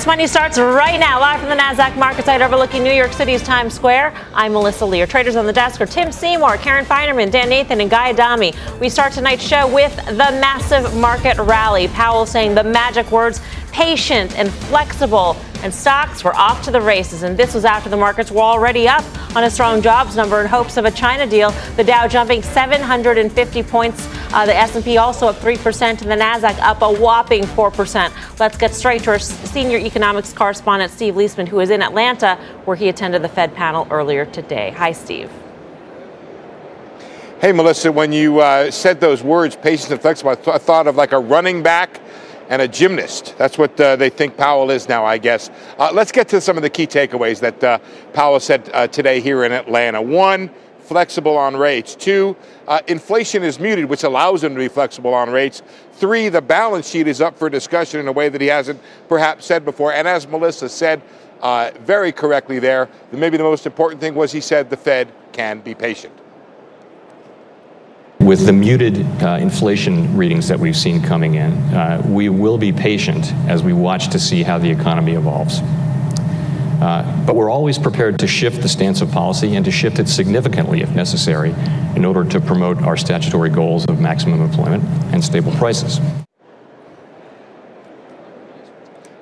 Fast Money starts right now, live from the NASDAQ market site overlooking New York City's Times Square. I'm Melissa Lee. Traders on the desk are Tim Seymour, Karen Finerman, Dan Nathan, and Guy Adami. We start tonight's show with the massive market rally. Powell saying the magic words patient and flexible and stocks were off to the races. And this was after the markets were already up on a strong jobs number in hopes of a China deal. The Dow jumping 750 points. Uh, the S&P also up 3%, and the Nasdaq up a whopping 4%. Let's get straight to our senior economics correspondent Steve Liesman, who is in Atlanta, where he attended the Fed panel earlier today. Hi, Steve. Hey, Melissa, when you uh, said those words, patient and flexible, I, th- I thought of like a running back and a gymnast. That's what uh, they think Powell is now, I guess. Uh, let's get to some of the key takeaways that uh, Powell said uh, today here in Atlanta. One, flexible on rates. Two, uh, inflation is muted, which allows him to be flexible on rates. Three, the balance sheet is up for discussion in a way that he hasn't perhaps said before. And as Melissa said uh, very correctly there, maybe the most important thing was he said the Fed can be patient. With the muted uh, inflation readings that we've seen coming in, uh, we will be patient as we watch to see how the economy evolves. Uh, but we're always prepared to shift the stance of policy and to shift it significantly if necessary in order to promote our statutory goals of maximum employment and stable prices.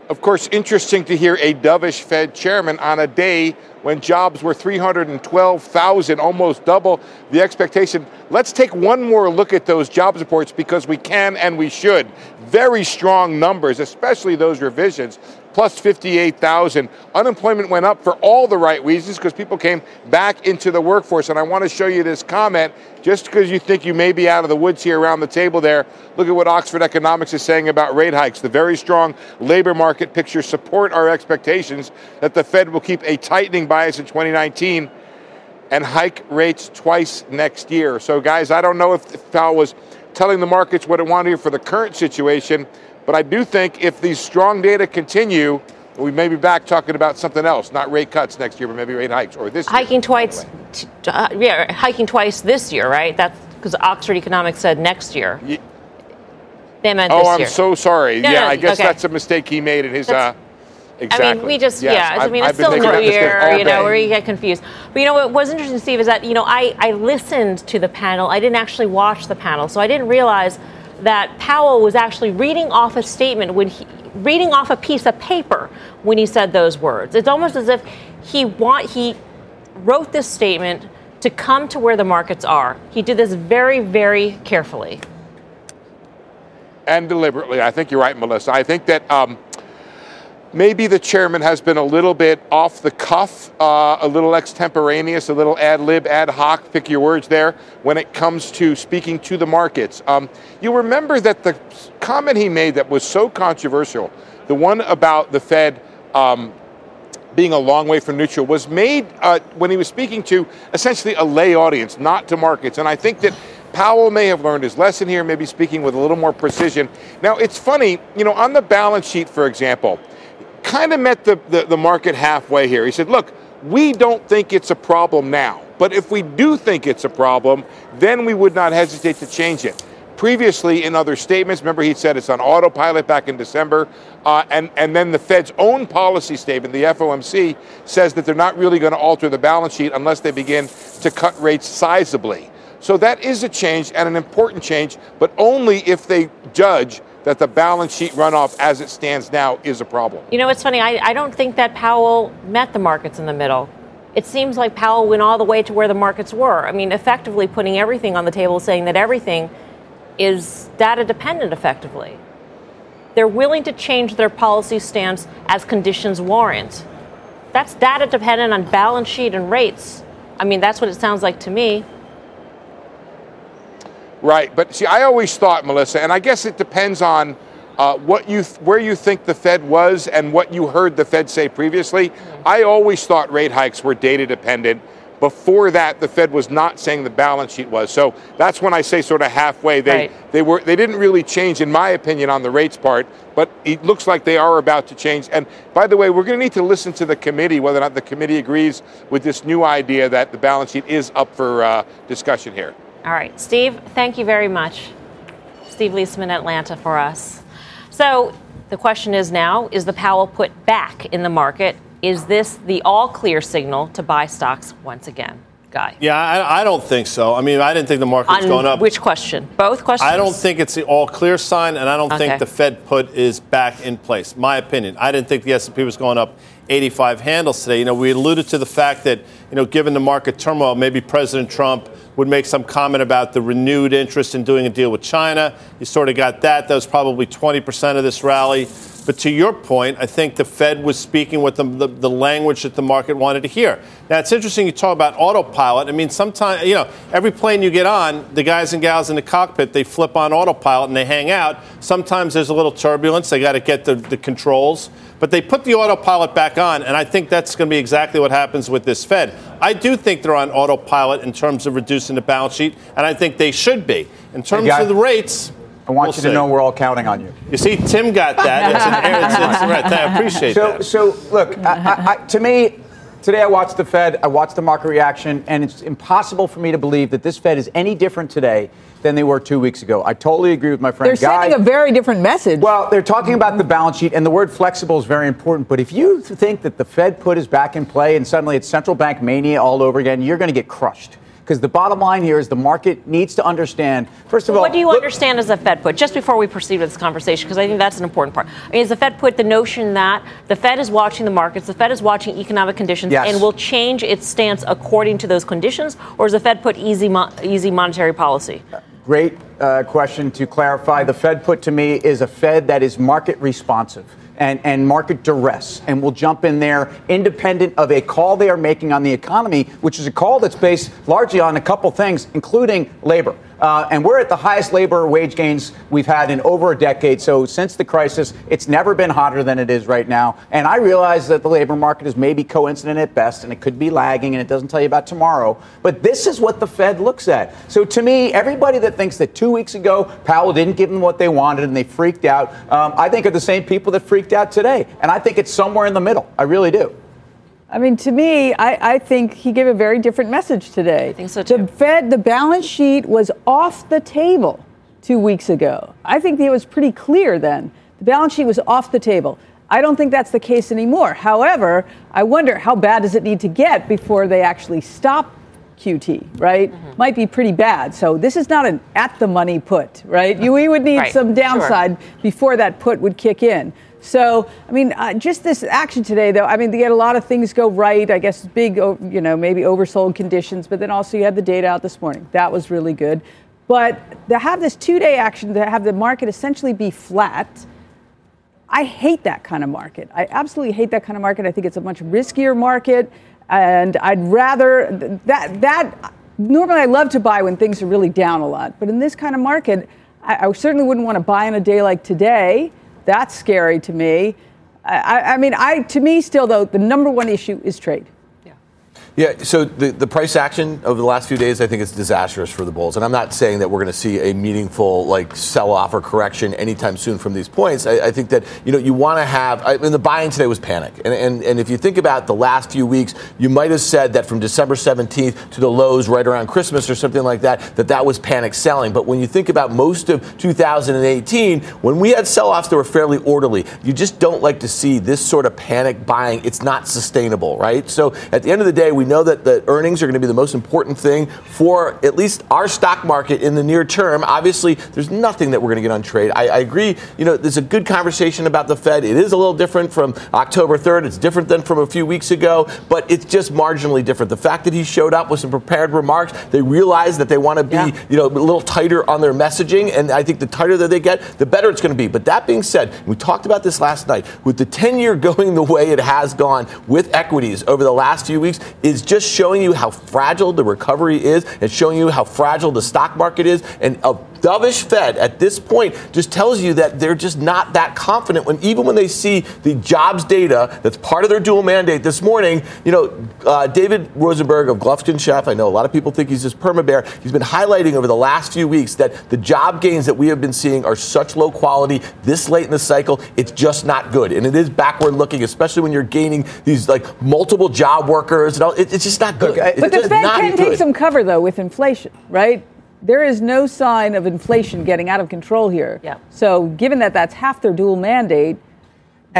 Of course, interesting to hear a dovish Fed chairman on a day when jobs were 312,000, almost double the expectation. Let's take one more look at those jobs reports because we can and we should. Very strong numbers, especially those revisions plus 58,000. Unemployment went up for all the right reasons because people came back into the workforce. And I want to show you this comment just because you think you may be out of the woods here around the table there. Look at what Oxford Economics is saying about rate hikes. The very strong labor market picture support our expectations that the Fed will keep a tightening bias in 2019 and hike rates twice next year. So, guys, I don't know if Powell was telling the markets what it wanted for the current situation. But I do think if these strong data continue, we may be back talking about something else, not rate cuts next year, but maybe rate hikes or this hiking year, twice. Uh, yeah, hiking twice this year, right? That's because Oxford Economics said next year. They meant oh, I'm year. so sorry. No, yeah, no, I guess okay. that's a mistake he made in his. Uh, Exactly. I mean, we just, yes, yeah, I mean, I've, it's still New Year, you know, where you get confused. But you know what was interesting, Steve, is that, you know, I, I listened to the panel. I didn't actually watch the panel, so I didn't realize that Powell was actually reading off a statement when he reading off a piece of paper when he said those words. It's almost as if he want he wrote this statement to come to where the markets are. He did this very, very carefully. And deliberately. I think you're right, Melissa. I think that um, maybe the chairman has been a little bit off the cuff, uh, a little extemporaneous, a little ad lib, ad hoc, pick your words there, when it comes to speaking to the markets. Um, you remember that the comment he made that was so controversial, the one about the Fed um, being a long way from neutral, was made uh, when he was speaking to essentially a lay audience, not to markets. And I think that Powell may have learned his lesson here, maybe speaking with a little more precision. Now, it's funny, you know, on the balance sheet, for example, kind of met the, the, the market halfway here. He said, look, we don't think it's a problem now. But if we do think it's a problem, then we would not hesitate to change it. Previously, in other statements, remember he said it's on autopilot back in December, uh, and, and then the Fed's own policy statement, the FOMC, says that they're not really going to alter the balance sheet unless they begin to cut rates sizably. So that is a change and an important change, but only if they judge that the balance sheet runoff as it stands now is a problem. You know, it's funny. I, I don't think that Powell met the markets in the middle. It seems like Powell went all the way to where the markets were. I mean, effectively putting everything on the table, saying that everything is data dependent effectively. They're willing to change their policy stance as conditions warrant. That's data dependent on balance sheet and rates. I mean, that's what it sounds like to me. Right, but see, I always thought, Melissa, and I guess it depends on uh, what you th- where you think the Fed was and what you heard the Fed say previously. I always thought rate hikes were data dependent. Before that, the Fed was not saying the balance sheet was. So that's when I say sort of halfway. They Right. they were they didn't really change, in my opinion, on the rates part. But it looks like they are about to change. And by the way, we're going to need to listen to the committee whether or not the committee agrees with this new idea that the balance sheet is up for uh, discussion here. All right, Steve, thank you very much. Steve Liesman, Atlanta, for us. So the question is now is the Powell put back in the market? Is this the all clear signal to buy stocks once again? Guy. Yeah, I, I don't think so. I mean, I didn't think the market was On going up. which question? Both questions? I don't think it's the all clear sign, and I don't Okay. think the Fed put is back in place. My opinion. I didn't think the S&P was going up 85 handles today. You know, we alluded to the fact that you know, given the market turmoil, maybe President Trump would make some comment about the renewed interest in doing a deal with China. You sort of got that. That was probably 20% of this rally. But to your point, I think the Fed was speaking with the, the, the language that the market wanted to hear. Now, it's interesting you talk about autopilot. I mean, sometimes, you know, every plane you get on, the guys and gals in the cockpit, they flip on autopilot and they hang out. Sometimes there's a little turbulence. They got to get the, the controls. But they put the autopilot back on, and I think that's going to be exactly what happens with this Fed. I do think they're on autopilot in terms of reducing the balance sheet, and I think they should be. In terms of the rates, I want we'll you see. to know we're all counting on you. You see, Tim got that. It's an, it's, it's, right. I appreciate So, that. so look, I, I, I, to me, today I watched the Fed, I watched the market reaction, and it's impossible for me to believe that this Fed is any different today than they were two weeks ago. I totally agree with my friend They're Guy. sending a very different message. Well, they're talking about the balance sheet, and the word flexible is very important. But if you think that the Fed put is back in play and suddenly it's central bank mania all over again, you're going to get crushed. Because the bottom line here is the market needs to understand, first of all, What do you look- understand as a Fed put? Just before we proceed with this conversation, because I think that's an important part. I mean, is the Fed put the notion that the Fed is watching the markets, the Fed is watching economic conditions, Yes. and will change its stance according to those conditions, or is the Fed put easy, mo- easy monetary policy? Great uh, question to clarify. The Fed put to me is a Fed that is market responsive and, and market duress and will jump in there independent of a call they are making on the economy, which is a call that's based largely on a couple things, including labor. Uh, and we're at the highest labor wage gains we've had in over a decade. So since the crisis, it's never been hotter than it is right now. And I realize that the labor market is maybe coincident at best, and it could be lagging, and it doesn't tell you about tomorrow. But this is what the Fed looks at. So to me, everybody that thinks that two weeks ago Powell didn't give them what they wanted and they freaked out, um, I think are the same people that freaked out today. And I think it's somewhere in the middle. I really do. I mean, to me, I, I think he gave a very different message today. I think so, too. The Fed, the balance sheet was off the table two weeks ago. I think it was pretty clear then. The balance sheet was off the table. I don't think that's the case anymore. However, I wonder how bad does it need to get before they actually stop QT, right? Mm-hmm. Might be pretty bad. So this is not an at the money put, right? You, we would need Right, some sure. downside before that put would kick in. So, I mean, uh, just this action today, though, I mean, they had a lot of things go right. I guess big, you know, maybe oversold conditions, but then also you had the data out this morning. That was really good. But to have this two day action, to have the market essentially be flat, I hate that kind of market. I absolutely hate that kind of market. I think it's a much riskier market, and I'd rather that that. Normally, I love to buy when things are really down a lot, but in this kind of market, I, I certainly wouldn't want to buy on a day like today. That's scary to me. I, I- mean, I to me still though the number one issue is trade. Yeah, so the, the price action over the last few days, I think is disastrous for the bulls. And I'm not saying that we're going to see a meaningful like sell off or correction anytime soon from these points. I, I think that you know you want to have. I mean, the buying today was panic, and, and and if you think about the last few weeks, you might have said that from December 17th to the lows right around Christmas or something like that, that that was panic selling. But when you think about most of 2018, when we had sell offs that were fairly orderly, you just don't like to see this sort of panic buying. It's not sustainable, right? So at the end of the day, we know that the earnings are going to be the most important thing for at least our stock market in the near term. Obviously, there's nothing that we're going to get on trade. I, I agree. You know, there's a good conversation about the Fed. It is a little different from October 3rd. It's different than from a few weeks ago, but it's just marginally different. The fact that he showed up with some prepared remarks, they realize that they want to be, Yeah. you know, a little tighter on their messaging, and I think the tighter that they get, the better it's going to be. But that being said, we talked about this last night. With the 10-year going the way it has gone with equities over the last few weeks, is is just showing you how fragile the recovery is and showing you how fragile the stock market is. And a dovish Fed at this point just tells you that they're just not that confident when even when they see the jobs data that's part of their dual mandate this morning. You know, uh, David Rosenberg of Gluskin Sheff, I know a lot of people think he's this perma bear. He's been highlighting over the last few weeks that the job gains that we have been seeing are such low quality this late in the cycle. It's just not good, and it is backward looking, especially when you're gaining these like multiple job workers and all. It, it's just not good. Look, but the Fed can good. take some cover though with inflation, right? there is no sign of inflation getting out of control here. Yeah. So, given that that's half their dual mandate,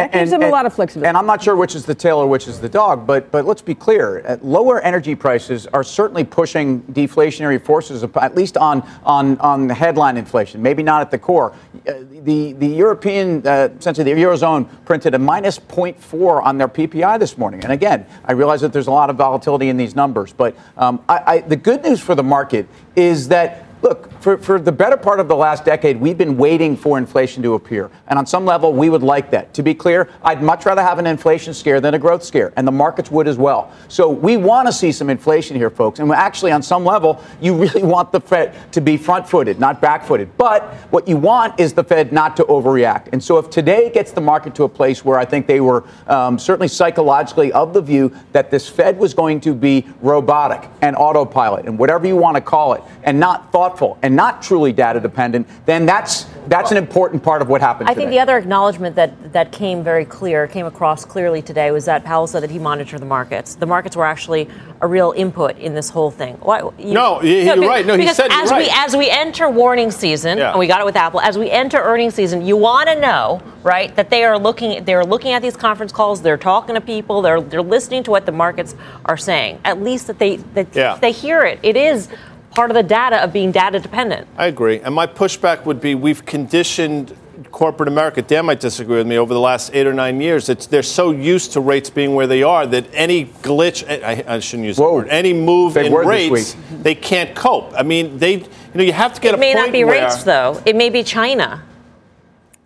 that gives them a lot of flexibility. And I'm not sure which is the tail or which is the dog, but but let's be clear: uh, lower energy prices are certainly pushing deflationary forces, at least on on on the headline inflation. Maybe not at the core. Uh, the the European, uh, essentially the eurozone, printed a minus 0.4 on their PPI this morning. And again, I realize that there's a lot of volatility in these numbers, but um, I, I, the good news for the market is that look, for, for the better part of the last decade, we've been waiting for inflation to appear. And on some level, we would like that. To be clear, I'd much rather have an inflation scare than a growth scare, and the markets would as well. So we want to see some inflation here, folks. And actually, on some level, you really want the Fed to be front footed, not back footed. But what you want is the Fed not to overreact. And so if today gets the market to a place where I think they were um, certainly psychologically of the view that this Fed was going to be robotic and autopilot and whatever you want to call it, and not thoughtful and not truly data dependent, then that's that's an important part of what happened. I today. think the other acknowledgement that that came very clear, came across clearly today, was that Powell said that he monitored the markets. The markets were actually a real input in this whole thing. Why, you, no, he, no, you're right. No, he said as right. we as we enter warning season, yeah. and we got it with Apple. As we enter earnings season, you want to know, right, that they are looking they're looking at these conference calls, they're talking to people, they're they're listening to what the markets are saying. At least that they that yeah. they hear it. It is part of the data of being data dependent. I agree. And my pushback would be we've conditioned corporate America, Dan might disagree with me, over the last eight or nine years, it's, they're so used to rates being where they are that any glitch, I, I shouldn't use Whoa, word, any move in rates, they can't cope. I mean, they, you know, you have to get it a point It may not be where, rates, though. It may be China.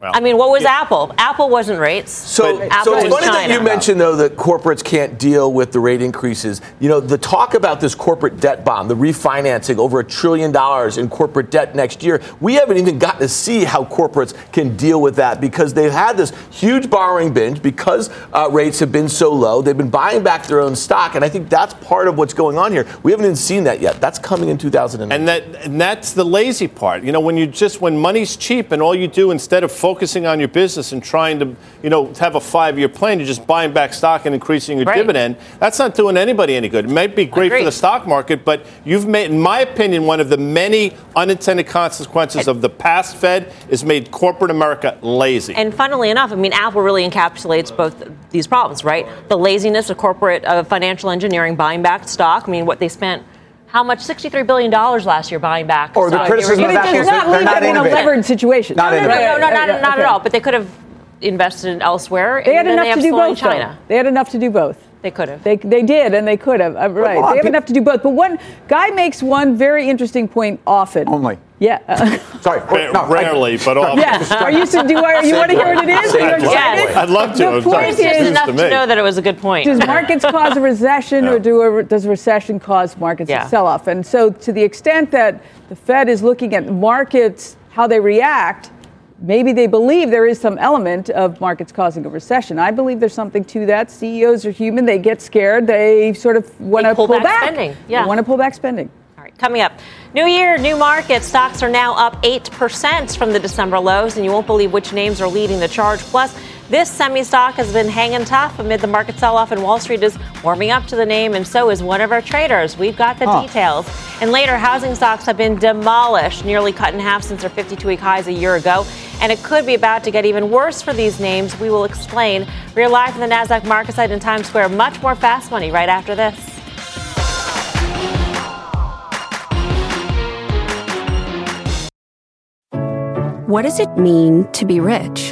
Well, I mean, what was yeah. Apple? Apple wasn't rates. So, so it's funny China. that you mentioned though that corporates can't deal with the rate increases. You know, the talk about this corporate debt bomb, the refinancing over a trillion dollars in corporate debt next year. We haven't even gotten to see how corporates can deal with that because they've had this huge borrowing binge because uh, rates have been so low. They've been buying back their own stock, and I think that's part of what's going on here. We haven't even seen that yet. That's coming in 2009. And that and that's the lazy part. You know, when you just when money's cheap and all you do instead of focusing on your business and trying to, you know, have a five-year plan, you're just buying back stock and increasing your right. dividend. That's not doing anybody any good. It might be great for the stock market, but you've made, in my opinion, one of the many unintended consequences of the past Fed is made corporate America lazy. And funnily enough, I mean, Apple really encapsulates both these problems, right? The laziness of corporate uh, financial engineering buying back stock. I mean, what they spent how much? $63 billion last year buying back. Or the criticism of that is not they're not in a levered situation. Not no, no, no, no, no, not, not at all. But they could have invested elsewhere. They had enough they to do both. China. Though. They had enough to do both. They could have. They, they did, and they could have. Uh, right. On, they have enough to do both. But one guy makes one very interesting point often. Only. Yeah. Uh, Sorry. no, rarely, I, but often. Yeah. Are you, do I, you want to hear what it is? Yes. I'd love to. The point is enough to, to, know that it was a good point. Does markets cause a recession, yeah. or do a, does a recession cause markets yeah. to sell off? And so, to the extent that the Fed is looking at markets, how they react, maybe they believe there is some element of markets causing a recession. I believe there's something to that. CEOs are human. They get scared. They sort of want to pull, pull, back, spending. Yeah. They want to pull back spending. All right, coming up. New year, new market. Stocks are now up 8% from the December lows, and you won't believe which names are leading the charge. Plus, this semi stock has been hanging tough amid the market sell off, and Wall Street is warming up to the name, and so is one of our traders. We've got the huh. details. And later, housing stocks have been demolished, nearly cut in half since their 52 week highs a year ago. And it could be about to get even worse for these names. We will explain. We're live from the NASDAQ market site in Times Square. Much more fast money right after this. What does it mean to be rich?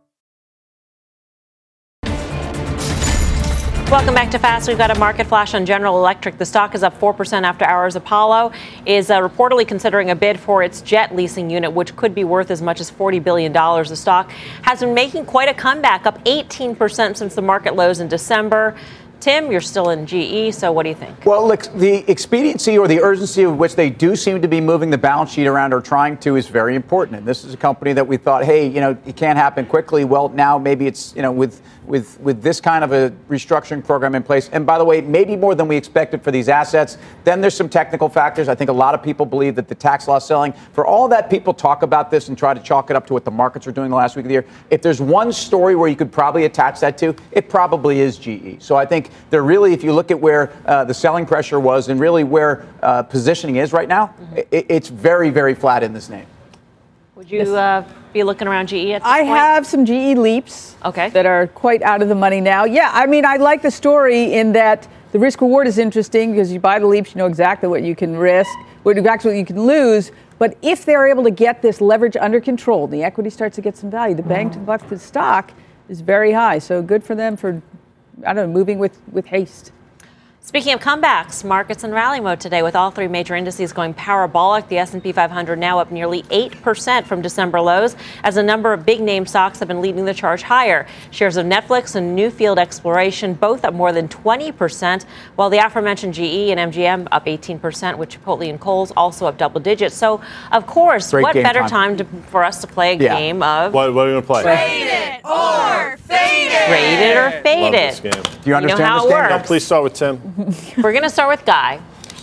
Welcome back to Fast. We've got a market flash on General Electric. The stock is up 4% after hours. Apollo is uh, reportedly considering a bid for its jet leasing unit, which could be worth as much as $40 billion. The stock has been making quite a comeback, up 18% since the market lows in December. Tim, you're still in GE, so what do you think? Well, look, the expediency or the urgency of which they do seem to be moving the balance sheet around or trying to is very important. And this is a company that we thought, hey, you know, it can't happen quickly. Well, now maybe it's, you know, with with with this kind of a restructuring program in place. And by the way, maybe more than we expected for these assets. Then there's some technical factors. I think a lot of people believe that the tax law selling, for all that people talk about this and try to chalk it up to what the markets are doing the last week of the year, if there's one story where you could probably attach that to, it probably is GE. So I think they're really, if you look at where uh, the selling pressure was and really where uh, positioning is right now, mm-hmm. it, it's very, very flat in this name. Would you uh, be looking around GE at I point? have some GE leaps. Okay. That are quite out of the money now. Yeah, I mean, I like the story in that the risk reward is interesting because you buy the leaps, you know exactly what you can risk, what exactly what you can lose. But if they're able to get this leverage under control, the equity starts to get some value. The bang to the buck to the stock is very high. So good for them for, I don't know, moving with, with haste. Speaking of comebacks, markets in rally mode today with all three major indices going parabolic. The S&P 500 now up nearly 8% from December lows as a number of big name stocks have been leading the charge higher. Shares of Netflix and Newfield Exploration both up more than 20%, while the aforementioned GE and MGM up 18%, with Chipotle and Kohl's also up double digits. So, of course, Great what better time. time to, for us to play a Yeah. game of What, what are you going to play? Fade it or fade trade it or fade Love it? this game. Do you understand how this it game? No, works. please start with Tim. We're going to start with Guy,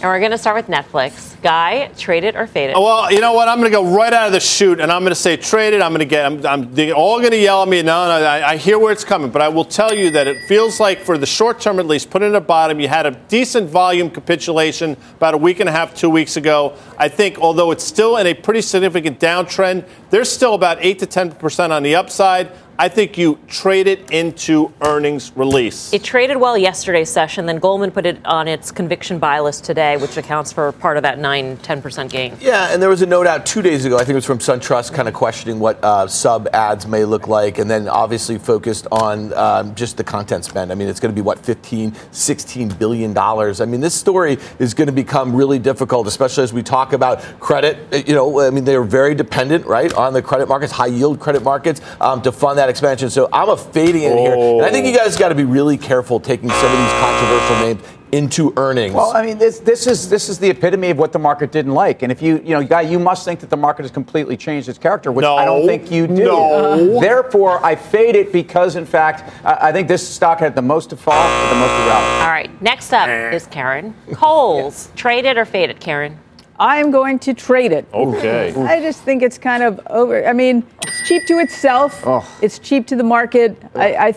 and we're going to start with Netflix. Guy, trade it or fade it? Oh, Well, you know what? I'm going to go right out of the chute, and I'm going to say trade it. I'm going to get. I'm, I'm they're all going to yell at me. No, no, I, I hear where it's coming, but I will tell you that it feels like for the short term at least, put it at bottom. You had a decent volume capitulation about a week and a half, two weeks ago. I think, although it's still in a pretty significant downtrend, there's still about eight to ten percent on the upside. I think you trade it into earnings release. It traded well yesterday's session, then Goldman put it on its conviction buy list today, which accounts for part of that 9 10% gain. Yeah, and there was a note out two days ago. I think it was from SunTrust, kind of questioning what uh, sub ads may look like, and then obviously focused on um, just the content spend. I mean, it's going to be what 15, 16 billion dollars. I mean, this story is going to become really difficult, especially as we talk about credit. You know, I mean, they are very dependent, right, on the credit markets, high yield credit markets, um, to fund that expansion. So I'm a fading in here, and I think you oh. guys got to be really careful taking some of these controversial names into earnings. Well, I mean, this, this is this is the epitome of what the market didn't like. And if you, you know, guy, you must think that the market has completely changed its character, which I don't think you do. No. Therefore, I fade it because, in fact, I I think this stock had the most to fall, but the most to rally. All right, next up is Karen. Kohl's, trade it or fade it, Karen? I am going to trade it. Okay. I just think it's kind of over. I mean, it's cheap to itself. It's cheap to the market. I, I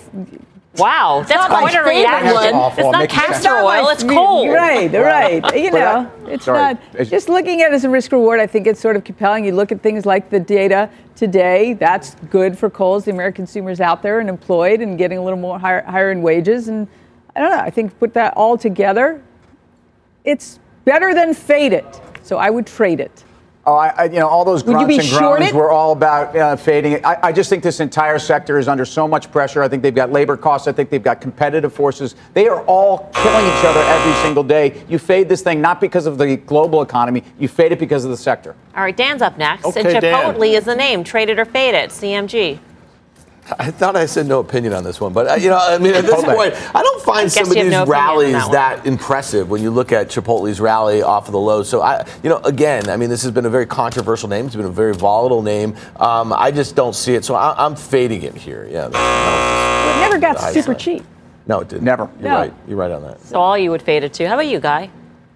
Wow, that's not my quite a favorite reaction. It's not Makes castor oil, it's favorite. Kohl's. Right, right. You know, it's sorry. not. Just looking at it as a risk reward, I think it's sort of compelling. You look at things like the data today. That's good for Kohl's. The American consumers out there and employed and getting a little more higher, higher in wages. And I don't know. I think put that all together, it's better than fade it. So I would trade it. Oh, I, I, you know, all those grunts be and short groans were all about uh, fading it. I, I just think this entire sector is under so much pressure. I think they've got labor costs. I think they've got competitive forces. They are all killing each other every single day. You fade this thing not because of the global economy. You fade it because of the sector. All right, Dan's up next. Okay, and Dan. Chipotle is the name. Trade it or fade it, CMG. I thought I said no opinion on this one, but uh, you know, I mean, at this Chipotle. point, I don't find guess some of these no rallies that that, impressive when you look at Chipotle's rally off of the low. So I, you know, again, I mean, this has been a very controversial name. It's been a very volatile name. Um, I just don't see it, so I, I'm fading it here. Yeah, that- that It never got super side. cheap. no, it didn't. Never. You're No. right. You're right on that. So all you would fade it to. How about you, Guy?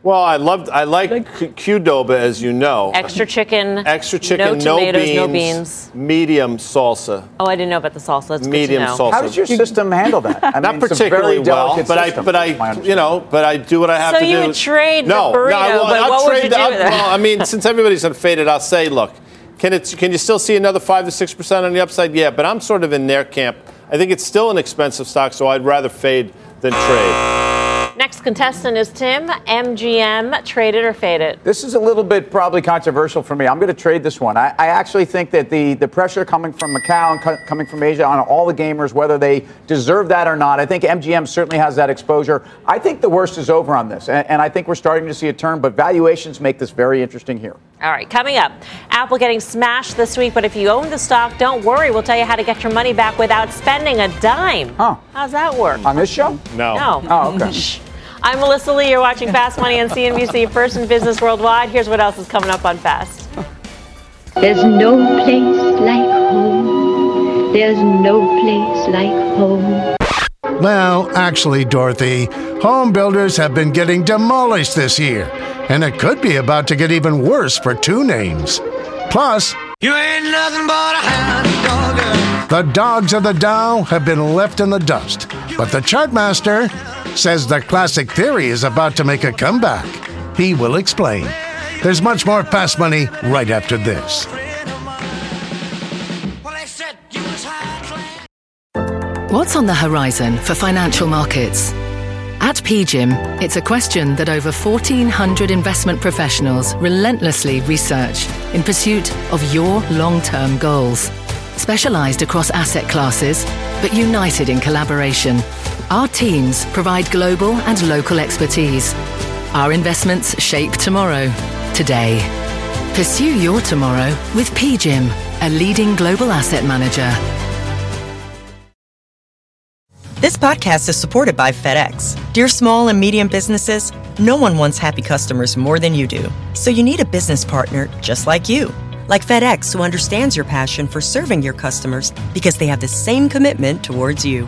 Well, I loved. I like Q- Qdoba, as you know. Extra chicken. Extra chicken, no tomatoes, beans, no beans. medium salsa, Oh, I didn't know about the salsa. That's medium good to know. salsa. How does your system handle that? I Not mean, it's a particularly very well, delicate but I, but I, you know, but I do what I have So to do. So you would trade the no, no, burrito, I won't. but I'll what would trade you the- do with? Well, I mean, since everybody's unfaded, I'll say, look, can it? Can you still see another five to six percent on the upside? Yeah, but I'm sort of in their camp. I think it's still an expensive stock, so I'd rather fade than trade. Next contestant is Tim. MGM, traded or faded? This is a little bit probably controversial for me. I'm going to trade this one. I, I actually think that the, the pressure coming from Macau and co- coming from Asia on all the gamers, whether they deserve that or not, I think MGM certainly has that exposure. I think the worst is over on this, and, and I think we're starting to see a turn, but valuations make this very interesting here. All right, coming up, Apple getting smashed this week, but if you own the stock, don't worry. We'll tell you how to get your money back without spending a dime. Huh. How's that work? On this show? No. No. Oh, okay. Shh. I'm Melissa Lee. You're watching Fast Money on CNBC, first in business worldwide. Here's what else is coming up on Fast. There's no place like home. There's no place like home. Well, actually, Dorothy, home builders have been getting demolished this year, and it could be about to get even worse for two names. Plus, You ain't nothing but a hound dog. the dogs of the Dow have been left in the dust, but the chartmaster says the classic theory is about to make a comeback. He will explain. There's much more fast money right after this. What's on the horizon for financial markets? At PGIM, it's a question that over 1,400 investment professionals relentlessly research in pursuit of your long term goals. Specialized across asset classes, but united in collaboration, our teams provide global and local expertise. Our investments shape tomorrow, today. Pursue your tomorrow with PGIM, a leading global asset manager. This podcast is supported by FedEx. Dear small and medium businesses, no one wants happy customers more than you do. So you need a business partner just like you. Like FedEx, who understands your passion for serving your customers because they have the same commitment towards you.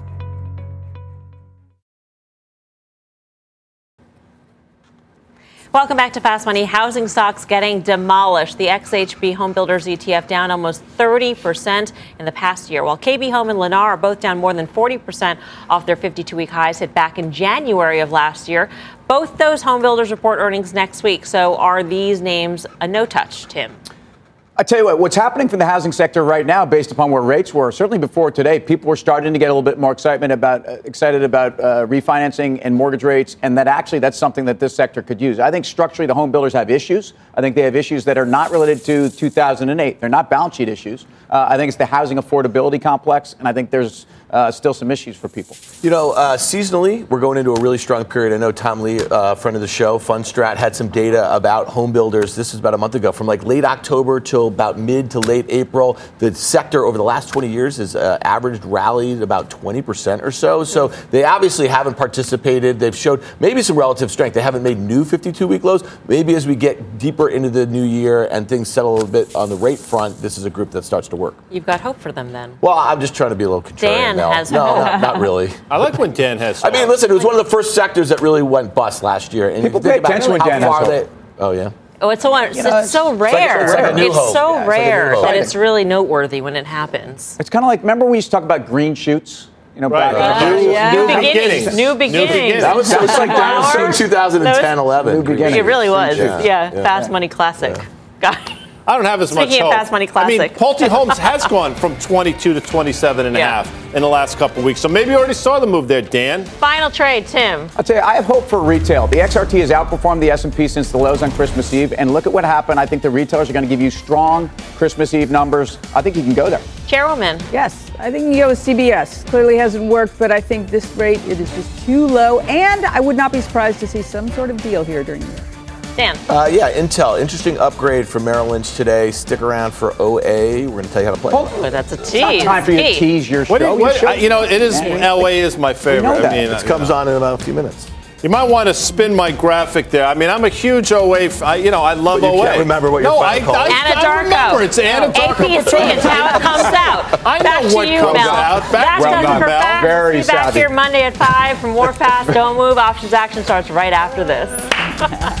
Welcome back to Fast Money. Housing stocks getting demolished. The XHB Home Builders ETF down almost 30% in the past year, while KB Home and Lennar are both down more than 40% off their 52 week highs hit back in January of last year. Both those home builders report earnings next week. So are these names a no touch, Tim? I tell you what, what's happening from the housing sector right now, based upon where rates were, certainly before today, people were starting to get a little bit more excitement about uh, excited about uh, refinancing and mortgage rates, and that actually that's something that this sector could use. I think structurally the home builders have issues. I think they have issues that are not related to 2008. They're not balance sheet issues. Uh, I think it's the housing affordability complex, and I think there's uh, still some issues for people. You know, uh, seasonally, we're going into a really strong period. I know Tom Lee, uh, friend of the show, Fundstrat, had some data about home builders. This is about a month ago, from like late October till about mid to late April. The sector over the last 20 years has uh, averaged rallied about 20% or so. So they obviously haven't participated. They've showed maybe some relative strength. They haven't made new 52 week lows. Maybe as we get deeper into the new year and things settle a little bit on the rate front, this is a group that starts to work. You've got hope for them then. Well, I'm just trying to be a little contrarian. Dan now. has no, hope. not, not really. I like when Dan has. I mean, listen, it was one of the first sectors that really went bust last year. And People if you pay about attention when how Dan has far they- Oh yeah. Oh, it's so, it's, You know, it's so it's like- rare. it's like a new it's so Yeah, it's like rare that it's really noteworthy when it happens. It's kind of like remember we used to talk about green shoots, you know, Right. back- New- ah, yeah. new New beginnings. beginnings. New New beginnings. beginnings. That was, that was like that was Flower. in 2010, That was- 11. New beginning. It really was. Yeah. Yeah, Yeah. Fast Money Classic. Got it. I don't have as much hope. Speaking of. Fast Money Classic. I mean, Classic. Pulte Homes has gone from 22 to 27 and a half in the last couple of weeks. So maybe you already saw the move there, Dan. Final trade, Tim. I'll tell you, I have hope for retail. The XRT has outperformed the S&P since the lows on Christmas Eve, and look at what happened. I think the retailers are going to give you strong Christmas Eve numbers. I think you can go there. Chairwoman. Yes, I think you go with CBS. Clearly hasn't worked, but I think this rate it is just too low, and I would not be surprised to see some sort of deal here during the year. Dan. Uh, yeah, Intel. Interesting upgrade for Merrill Lynch today. Stick around for OA. We're going to tell you how to play. Oh, that's a tease. It's not time for you to tease your What show. you, what, should. I- you know, it is Yeah. LA is my favorite. know. I mean, It uh, comes on in about a few minutes. You might want to spin my graphic there. I mean, I'm a huge OA. F- I, you know, I love But you OA. can't remember what your no, final I, call I, is. Anna I Darko. remember. It's Anadarko. APC is how it comes out. I know Back what to you, comes Mel. out. Back That's to done you, Mel. fast. Very See you back savvy. here Monday at 5 from more fast. Don't move. Options action starts right after this.